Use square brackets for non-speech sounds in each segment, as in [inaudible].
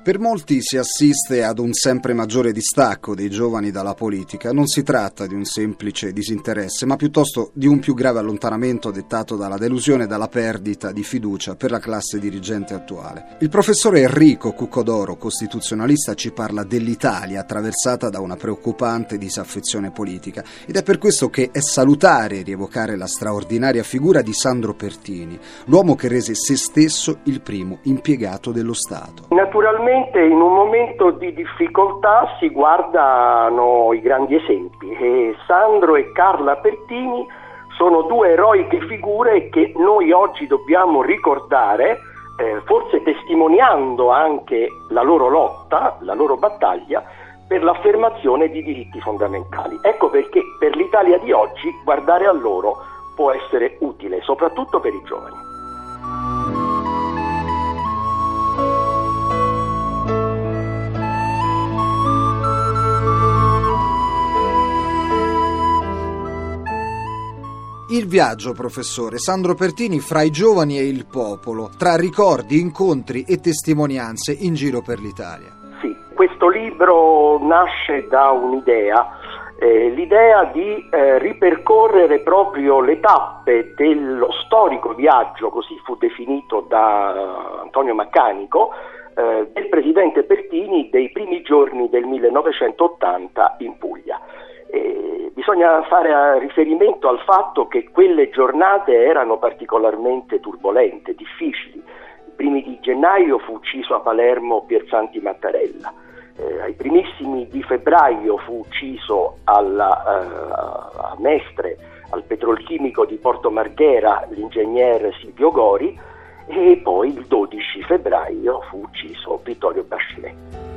Per molti si assiste ad un sempre maggiore distacco dei giovani dalla politica. Non si tratta di un semplice disinteresse, ma piuttosto di un più grave allontanamento dettato dalla delusione e dalla perdita di fiducia per la classe dirigente attuale. Il professore Enrico Cuccodoro, costituzionalista, ci parla dell'Italia attraversata da una preoccupante disaffezione politica ed è per questo che è salutare rievocare la straordinaria figura di Sandro Pertini, l'uomo che rese se stesso il primo impiegato dello Stato. Naturalmente in un momento di difficoltà si guardano i grandi esempi e Sandro e Carla Pertini sono due eroiche figure che noi oggi dobbiamo ricordare, eh, forse testimoniando anche la loro lotta, la loro battaglia per l'affermazione di diritti fondamentali. Ecco perché per l'Italia di oggi guardare a loro può essere utile, soprattutto per i giovani. Il viaggio, professore, Sandro Pertini fra i giovani e il popolo, tra ricordi, incontri e testimonianze in giro per l'Italia. Sì, questo libro nasce da un'idea, eh, l'idea di eh, ripercorrere proprio le tappe dello storico viaggio, così fu definito da Antonio Maccanico, eh, del presidente Pertini dei primi giorni del 1980 in Puglia. Eh, bisogna fare riferimento al fatto che quelle giornate erano particolarmente turbolente, difficili. I primi di gennaio fu ucciso a Palermo Pierzanti Mattarella, eh, ai primissimi di febbraio fu ucciso alla, eh, a Mestre, al petrolchimico di Porto Marghera, l'ingegner Silvio Gori e poi il 12 febbraio fu ucciso Vittorio Bachelet.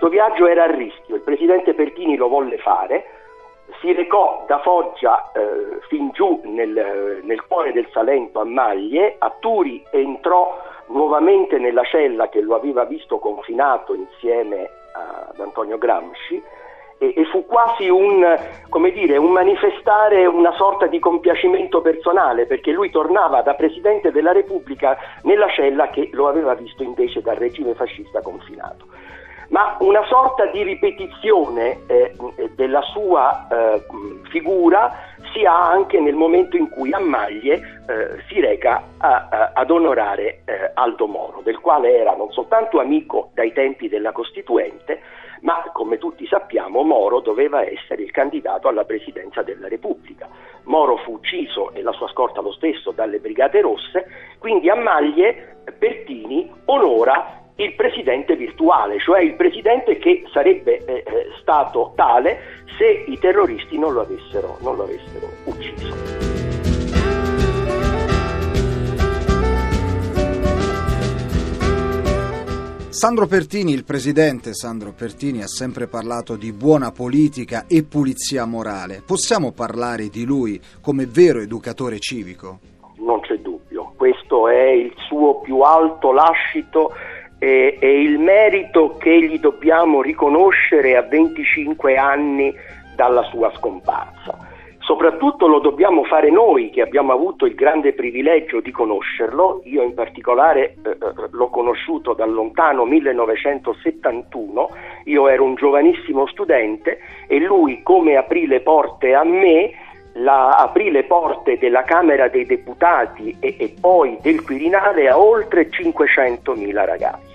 Questo viaggio era a rischio, il presidente Pertini lo volle fare, si recò da Foggia eh, fin giù nel, nel, cuore del Salento a Maglie, a Turi entrò nuovamente nella cella che lo aveva visto confinato insieme ad Antonio Gramsci. E, e fu quasi un, dire, un manifestare una sorta di compiacimento personale perché lui tornava da Presidente della Repubblica nella cella che lo aveva visto invece dal regime fascista confinato ma una sorta di ripetizione eh, della sua eh, figura si ha anche nel momento in cui a Maglie eh, si reca a, a, ad onorare eh, Aldo Moro, del quale era non soltanto amico dai tempi della Costituente, ma come tutti sappiamo Moro doveva essere il candidato alla presidenza della Repubblica. Moro fu ucciso e la sua scorta lo stesso dalle Brigate Rosse, quindi a Maglie Pertini onora il presidente virtuale, cioè il presidente che sarebbe eh, eh, stato tale se i terroristi non lo avessero, non lo avessero ucciso. Sandro Pertini, il presidente Sandro Pertini, ha sempre parlato di buona politica e pulizia morale. Possiamo parlare di lui come vero educatore civico? Non c'è dubbio, questo è il suo più alto lascito e, e il merito che gli dobbiamo riconoscere a 25 anni dalla sua scomparsa. Soprattutto lo dobbiamo fare noi che abbiamo avuto il grande privilegio di conoscerlo, io in particolare eh, eh l'ho conosciuto dal lontano 1971, io ero un giovanissimo studente e lui come aprì le porte a me la, aprì le porte della Camera dei Deputati e, e poi del Quirinale a oltre 500.000 ragazzi.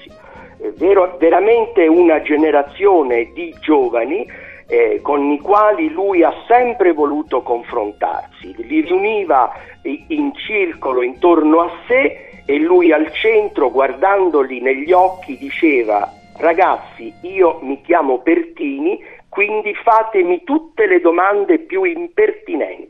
È vero, veramente una generazione di giovani eh, con i quali lui ha sempre voluto confrontarsi, li riuniva in circolo intorno a sé e lui al centro, guardandoli negli occhi, diceva ragazzi io mi chiamo Pertini, quindi fatemi tutte le domande più impertinenti.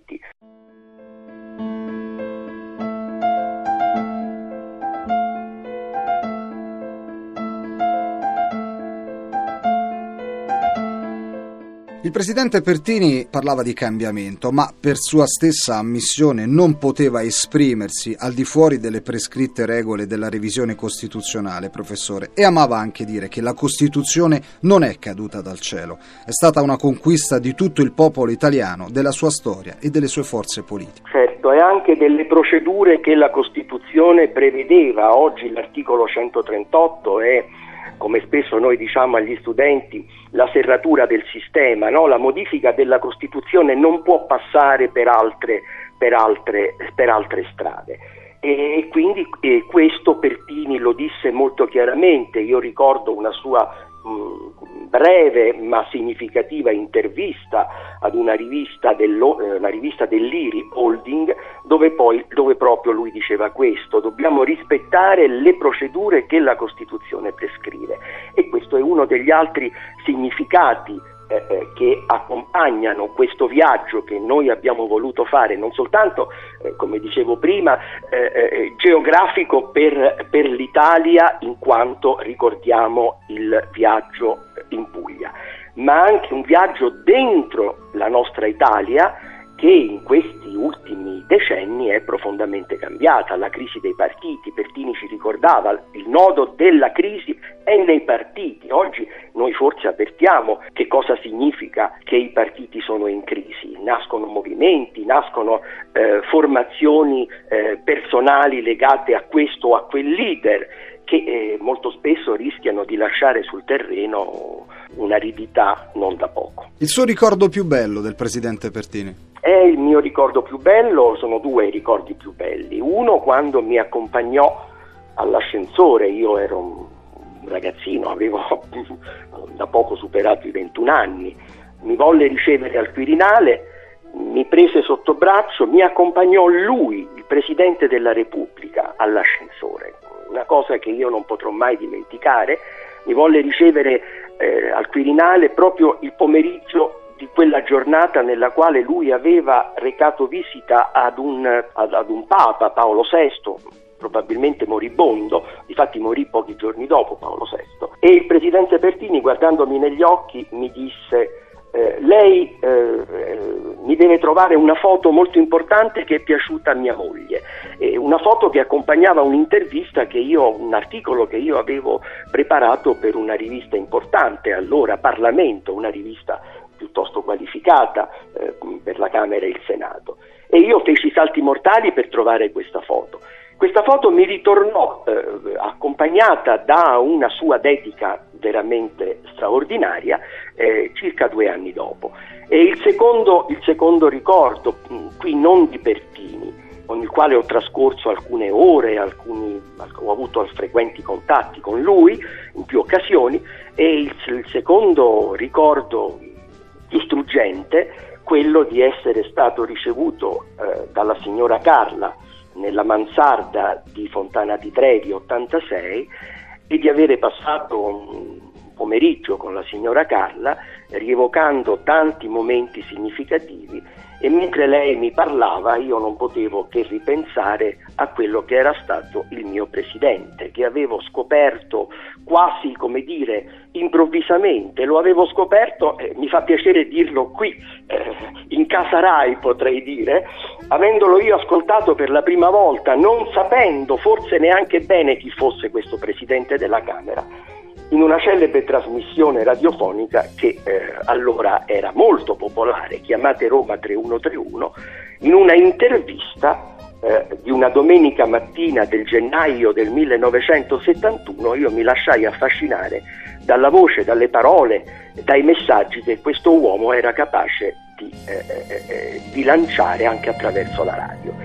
Presidente Pertini parlava di cambiamento, ma per sua stessa ammissione non poteva esprimersi al di fuori delle prescritte regole della revisione costituzionale, professore, e amava anche dire che la Costituzione non è caduta dal cielo, è stata una conquista di tutto il popolo italiano, della sua storia e delle sue forze politiche. Certo, e anche delle procedure che la Costituzione prevedeva. Oggi l'articolo 138 è come spesso noi diciamo agli studenti, la serratura del sistema, no? la modifica della Costituzione non può passare per altre, per altre, per altre strade. E quindi e questo Pertini lo disse molto chiaramente, io ricordo una sua breve ma significativa intervista ad una rivista, dello, eh, una rivista dell'IRI Holding dove, poi, dove proprio lui diceva questo, dobbiamo rispettare le procedure che la Costituzione prescrive e questo è uno degli altri significati eh, eh, che accompagnano questo viaggio che noi abbiamo voluto fare, non soltanto, eh, come dicevo prima, eh, eh, geografico per, per l'Italia, in quanto ricordiamo il viaggio in Puglia, ma anche un viaggio dentro la nostra Italia che in questi ultimi decenni è profondamente cambiata. La crisi dei partiti, Pertini ci ricordava, il nodo della crisi è nei partiti. Oggi noi forse avvertiamo che cosa significa che i partiti sono in crisi. Nascono movimenti, nascono eh, formazioni eh, personali legate a questo o a quel leader che eh, molto spesso rischiano di lasciare sul terreno un'aridità non da poco. Il suo ricordo più bello del presidente Pertini? Il mio ricordo più bello, sono due i ricordi più belli. Uno quando mi accompagnò all'ascensore, io ero un ragazzino, avevo [laughs] da poco superato i 21 anni, mi volle ricevere al Quirinale, mi prese sotto braccio, mi accompagnò lui, il Presidente della Repubblica, all'ascensore. Una cosa che io non potrò mai dimenticare, mi volle ricevere eh, al Quirinale proprio il pomeriggio di quella giornata nella quale lui aveva recato visita ad un, ad, ad un Papa, Paolo VI, probabilmente moribondo, difatti morì pochi giorni dopo Paolo VI, e il presidente Pertini guardandomi negli occhi mi disse eh, lei eh, eh, mi deve trovare una foto molto importante che è piaciuta a mia moglie, una foto che accompagnava un'intervista che io, un articolo che io avevo preparato per una rivista importante, allora Parlamento, una rivista piuttosto qualificata eh, per la Camera e il Senato. E io feci salti mortali per trovare questa foto. Questa foto mi ritornò eh, accompagnata da una sua dedica veramente straordinaria eh, circa due anni dopo. E il secondo, il secondo ricordo, qui non di Pertini, con il quale ho trascorso alcune ore, alcuni, ho avuto frequenti contatti con lui in più occasioni, e il, il secondo ricordo più struggente quello di essere stato ricevuto eh, dalla signora Carla nella mansarda di Fontana di Trevi 86 e di avere passato pomeriggio con la signora Carla rievocando tanti momenti significativi e mentre lei mi parlava io non potevo che ripensare a quello che era stato il mio presidente, che avevo scoperto quasi come dire improvvisamente, lo avevo scoperto, eh, mi fa piacere dirlo qui, eh, in casa Rai potrei dire, avendolo io ascoltato per la prima volta, non sapendo forse neanche bene chi fosse questo presidente della Camera in una celebre trasmissione radiofonica che eh, allora era molto popolare, chiamate Roma 3131, in una intervista eh, di una domenica mattina del gennaio del 1971 io mi lasciai affascinare dalla voce, dalle parole, dai messaggi che questo uomo era capace di, eh, eh, eh di lanciare anche attraverso la radio.